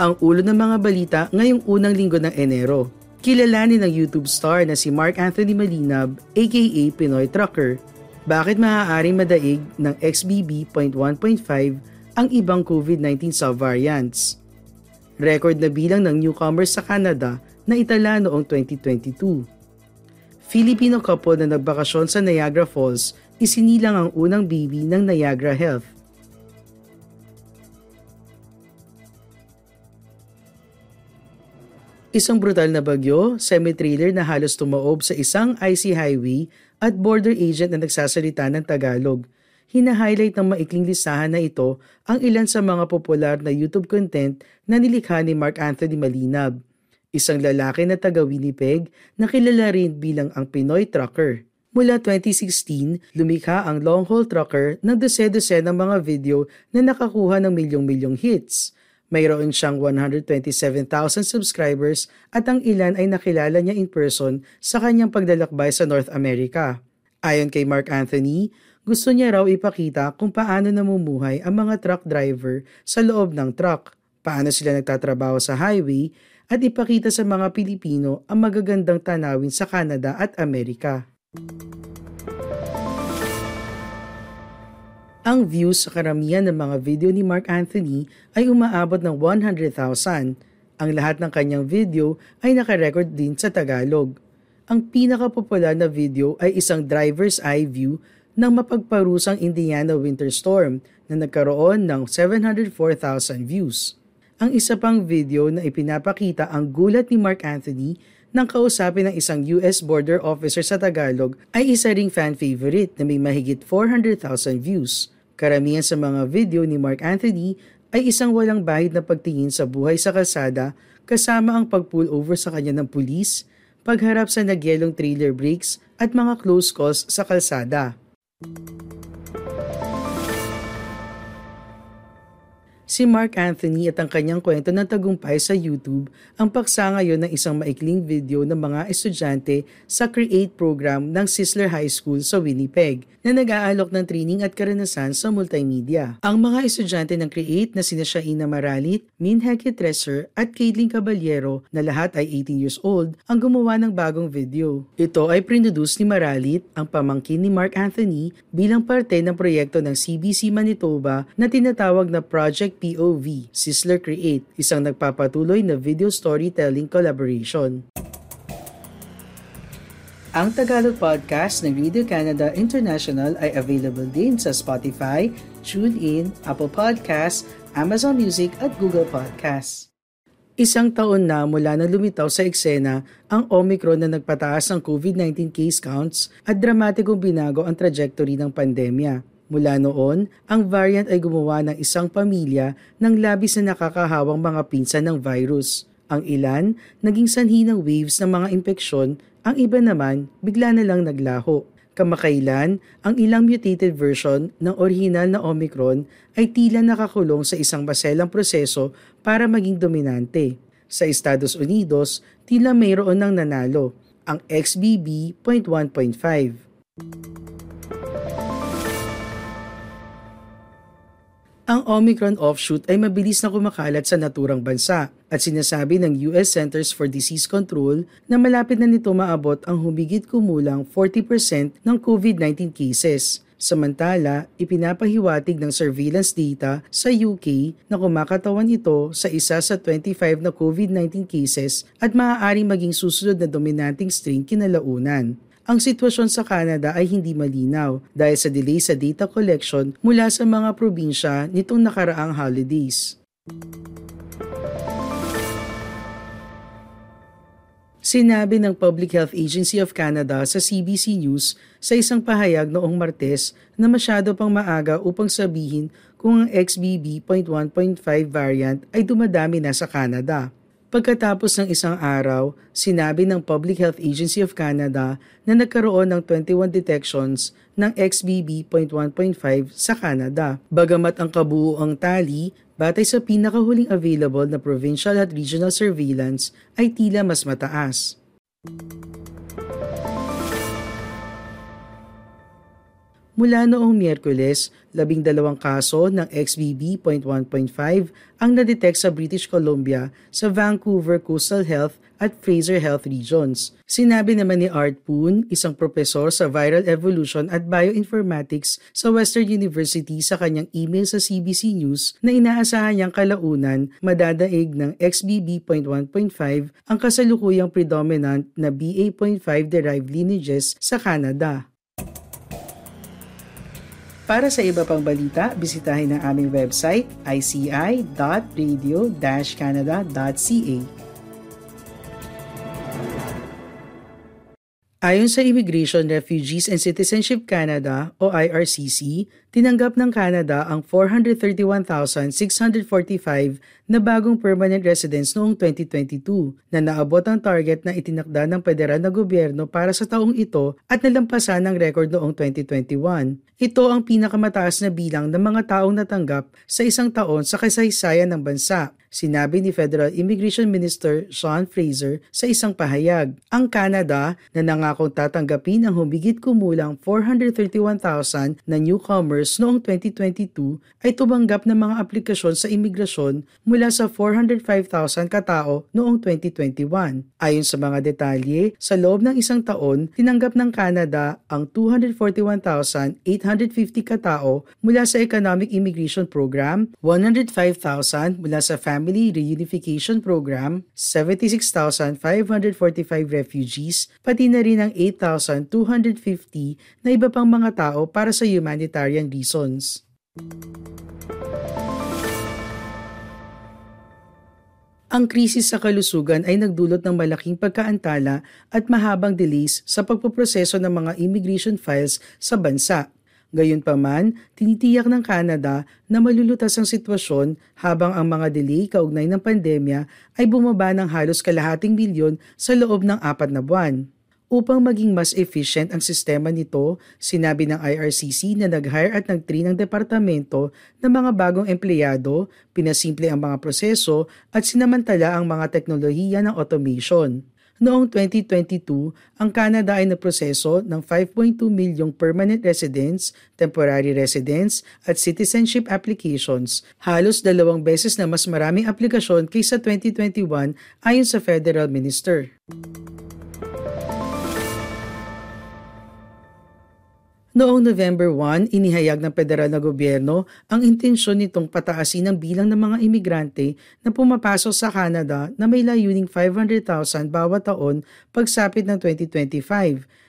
Ang ulo ng mga balita ngayong unang linggo ng Enero. Kilalanin ng YouTube star na si Mark Anthony Malinab aka Pinoy Trucker. Bakit maaaring madaig ng XBB.1.5 ang ibang COVID-19 subvariants? Record na bilang ng newcomers sa Canada na itala noong 2022. Filipino couple na nagbakasyon sa Niagara Falls isinilang ang unang baby ng Niagara Health. Isang brutal na bagyo, semi-trailer na halos tumaob sa isang IC highway at border agent na nagsasalita ng Tagalog. Hina-highlight ng maikling listahan na ito ang ilan sa mga popular na YouTube content na nilikha ni Mark Anthony Malinab, isang lalaki na taga Winnipeg na kilala rin bilang ang Pinoy Trucker. Mula 2016, lumikha ang long-haul trucker ng dose-dose ng mga video na nakakuha ng milyong-milyong hits – mayroon siyang 127,000 subscribers at ang ilan ay nakilala niya in person sa kanyang paglalakbay sa North America. Ayon kay Mark Anthony, gusto niya raw ipakita kung paano namumuhay ang mga truck driver sa loob ng truck, paano sila nagtatrabaho sa highway, at ipakita sa mga Pilipino ang magagandang tanawin sa Canada at Amerika. Ang views sa karamihan ng mga video ni Mark Anthony ay umaabot ng 100,000. Ang lahat ng kanyang video ay nakarecord din sa Tagalog. Ang pinakapopular na video ay isang driver's eye view ng mapagparusang Indiana winter storm na nagkaroon ng 704,000 views. Ang isa pang video na ipinapakita ang gulat ni Mark Anthony nang kausapin ng isang US border officer sa Tagalog ay isa ring fan favorite na may mahigit 400,000 views. Karamihan sa mga video ni Mark Anthony ay isang walang bahid na pagtingin sa buhay sa kalsada kasama ang pag-pull over sa kanya ng pulis, pagharap sa nagyelong trailer brakes at mga close calls sa kalsada. Si Mark Anthony at ang kanyang kwento ng tagumpay sa YouTube ang paksa ngayon ng isang maikling video ng mga estudyante sa Create program ng Sisler High School sa Winnipeg na nag-aalok ng training at karanasan sa multimedia. Ang mga estudyante ng Create na sina Shaina Maralit, Min Heke Treser at Caitlin Caballero na lahat ay 18 years old ang gumawa ng bagong video. Ito ay produce ni Maralit, ang pamangkin ni Mark Anthony bilang parte ng proyekto ng CBC Manitoba na tinatawag na Project POV, Sizzler Create, isang nagpapatuloy na video storytelling collaboration. Ang Tagalog podcast ng Radio Canada International ay available din sa Spotify, TuneIn, Apple Podcasts, Amazon Music at Google Podcasts. Isang taon na mula na lumitaw sa eksena ang Omicron na nagpataas ng COVID-19 case counts at dramatikong binago ang trajectory ng pandemya. Mula noon, ang variant ay gumawa ng isang pamilya ng labis na nakakahawang mga pinsan ng virus. Ang ilan, naging sanhi ng waves ng mga impeksyon, ang iba naman, bigla na lang naglaho. Kamakailan, ang ilang mutated version ng original na Omicron ay tila nakakulong sa isang maselang proseso para maging dominante. Sa Estados Unidos, tila mayroon ng nanalo, ang XBB.1.5. Ang Omicron offshoot ay mabilis na kumakalat sa naturang bansa at sinasabi ng US Centers for Disease Control na malapit na nito maabot ang humigit kumulang 40% ng COVID-19 cases. Samantala, ipinapahiwatig ng surveillance data sa UK na kumakatawan ito sa isa sa 25 na COVID-19 cases at maaaring maging susunod na dominanting strain kinalaunan. Ang sitwasyon sa Canada ay hindi malinaw dahil sa delay sa data collection mula sa mga probinsya nitong nakaraang holidays. Sinabi ng Public Health Agency of Canada sa CBC News sa isang pahayag noong Martes na masyado pang maaga upang sabihin kung ang XBB.1.5 variant ay dumadami na sa Canada. Pagkatapos ng isang araw, sinabi ng Public Health Agency of Canada na nagkaroon ng 21 detections ng XBB.1.5 sa Canada. Bagamat ang kabuuang tali, batay sa pinakahuling available na provincial at regional surveillance, ay tila mas mataas. Mula noong Miyerkules, labing dalawang kaso ng XBB.1.5 ang nadetect sa British Columbia sa Vancouver Coastal Health at Fraser Health Regions. Sinabi naman ni Art Poon, isang profesor sa Viral Evolution at Bioinformatics sa Western University sa kanyang email sa CBC News na inaasahan niyang kalaunan madadaig ng XBB.1.5 ang kasalukuyang predominant na BA.5 derived lineages sa Canada. Para sa iba pang balita, bisitahin ang aming website ici.radio-canada.ca. Ayon sa Immigration, Refugees and Citizenship Canada o IRCC, tinanggap ng Canada ang 431,645 na bagong permanent residents noong 2022 na naabot ang target na itinakda ng federal na gobyerno para sa taong ito at nalampasan ng record noong 2021. Ito ang pinakamataas na bilang ng mga taong natanggap sa isang taon sa kasaysayan ng bansa Sinabi ni Federal Immigration Minister Sean Fraser sa isang pahayag, ang Canada na nangakong tatanggapin ang humigit kumulang 431,000 na newcomers noong 2022 ay tumanggap ng mga aplikasyon sa imigrasyon mula sa 405,000 katao noong 2021. Ayon sa mga detalye, sa loob ng isang taon, tinanggap ng Canada ang 241,850 katao mula sa Economic Immigration Program, 105,000 mula sa Family Family Reunification Program, 76,545 refugees, pati na rin ang 8,250 na iba pang mga tao para sa humanitarian reasons. Ang krisis sa kalusugan ay nagdulot ng malaking pagkaantala at mahabang delays sa pagpoproseso ng mga immigration files sa bansa. Gayunpaman, tinitiyak ng Canada na malulutas ang sitwasyon habang ang mga delay kaugnay ng pandemya ay bumaba ng halos kalahating milyon sa loob ng apat na buwan. Upang maging mas efficient ang sistema nito, sinabi ng IRCC na nag-hire at nag-train ng departamento ng mga bagong empleyado, pinasimple ang mga proseso at sinamantala ang mga teknolohiya ng automation. Noong 2022, ang Canada ay naproseso ng 5.2 milyong permanent residents, temporary residents at citizenship applications, halos dalawang beses na mas maraming aplikasyon kaysa 2021 ayon sa federal minister. Noong November 1, inihayag ng federal na gobyerno ang intensyon nitong pataasin ang bilang ng mga imigrante na pumapasok sa Canada na may layuning 500,000 bawat taon pagsapit ng 2025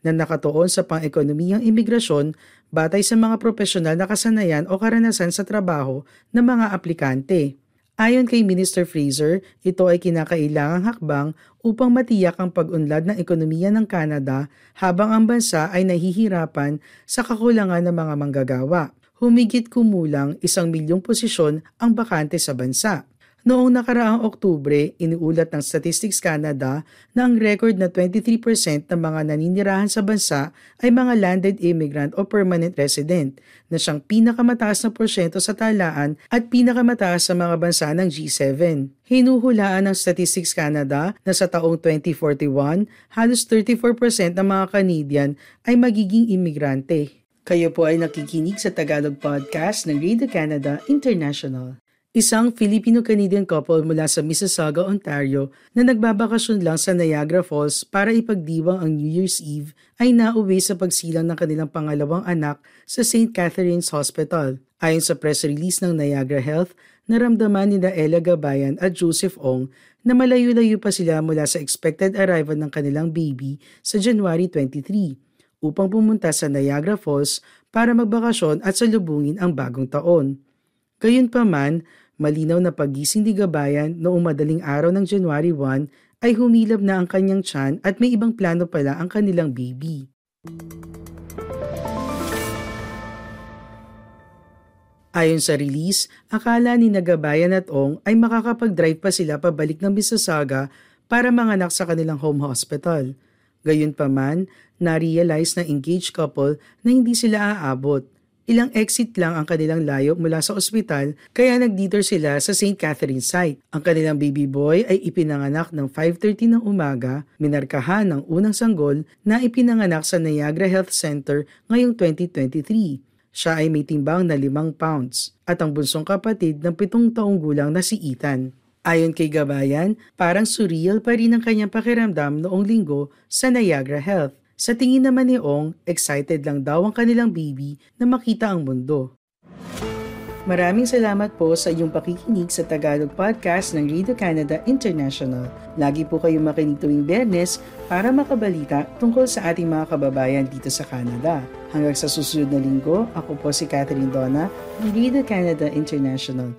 na nakatuon sa pang-ekonomiyang imigrasyon batay sa mga profesional na kasanayan o karanasan sa trabaho ng mga aplikante. Ayon kay Minister Fraser, ito ay kinakailangang hakbang upang matiyak ang pag-unlad ng ekonomiya ng Canada habang ang bansa ay nahihirapan sa kakulangan ng mga manggagawa. Humigit kumulang isang milyong posisyon ang bakante sa bansa. Noong nakaraang Oktubre, iniulat ng Statistics Canada na ang record na 23% ng mga naninirahan sa bansa ay mga landed immigrant o permanent resident, na siyang pinakamataas na porsyento sa talaan at pinakamataas sa mga bansa ng G7. Hinuhulaan ng Statistics Canada na sa taong 2041, halos 34% ng mga Canadian ay magiging imigrante. Kayo po ay nakikinig sa Tagalog Podcast ng Radio Canada International. Isang Filipino-Canadian couple mula sa Mississauga, Ontario na nagbabakasyon lang sa Niagara Falls para ipagdiwang ang New Year's Eve ay nauwi sa pagsilang ng kanilang pangalawang anak sa St. Catherine's Hospital. Ayon sa press release ng Niagara Health, naramdaman ni Ella Gabayan at Joseph Ong na malayo-layo pa sila mula sa expected arrival ng kanilang baby sa January 23 upang pumunta sa Niagara Falls para magbakasyon at salubungin ang bagong taon. Gayunpaman, Malinaw na pagising ni Gabayan noong madaling araw ng January 1 ay humilab na ang kanyang tiyan at may ibang plano pala ang kanilang baby. Ayon sa release, akala ni Nagabayan at Ong ay makakapag-drive pa sila pabalik ng Mississauga para manganak sa kanilang home hospital. Gayunpaman, na-realize ng engaged couple na hindi sila aabot. Ilang exit lang ang kanilang layo mula sa ospital kaya nag-detour sila sa St. Catherine site. Ang kanilang baby boy ay ipinanganak ng 5.30 ng umaga, minarkahan ng unang sanggol na ipinanganak sa Niagara Health Center ngayong 2023. Siya ay may timbang na 5 pounds at ang bunsong kapatid ng 7 taong gulang na si Ethan. Ayon kay Gabayan, parang surreal pa rin ang kanyang pakiramdam noong linggo sa Niagara Health. Sa tingin naman ni Ong, excited lang daw ang kanilang baby na makita ang mundo. Maraming salamat po sa iyong pakikinig sa Tagalog Podcast ng Radio Canada International. Lagi po kayong makinig tuwing Bernes para makabalita tungkol sa ating mga kababayan dito sa Canada. Hanggang sa susunod na linggo, ako po si Catherine Donna ng Radio Canada International.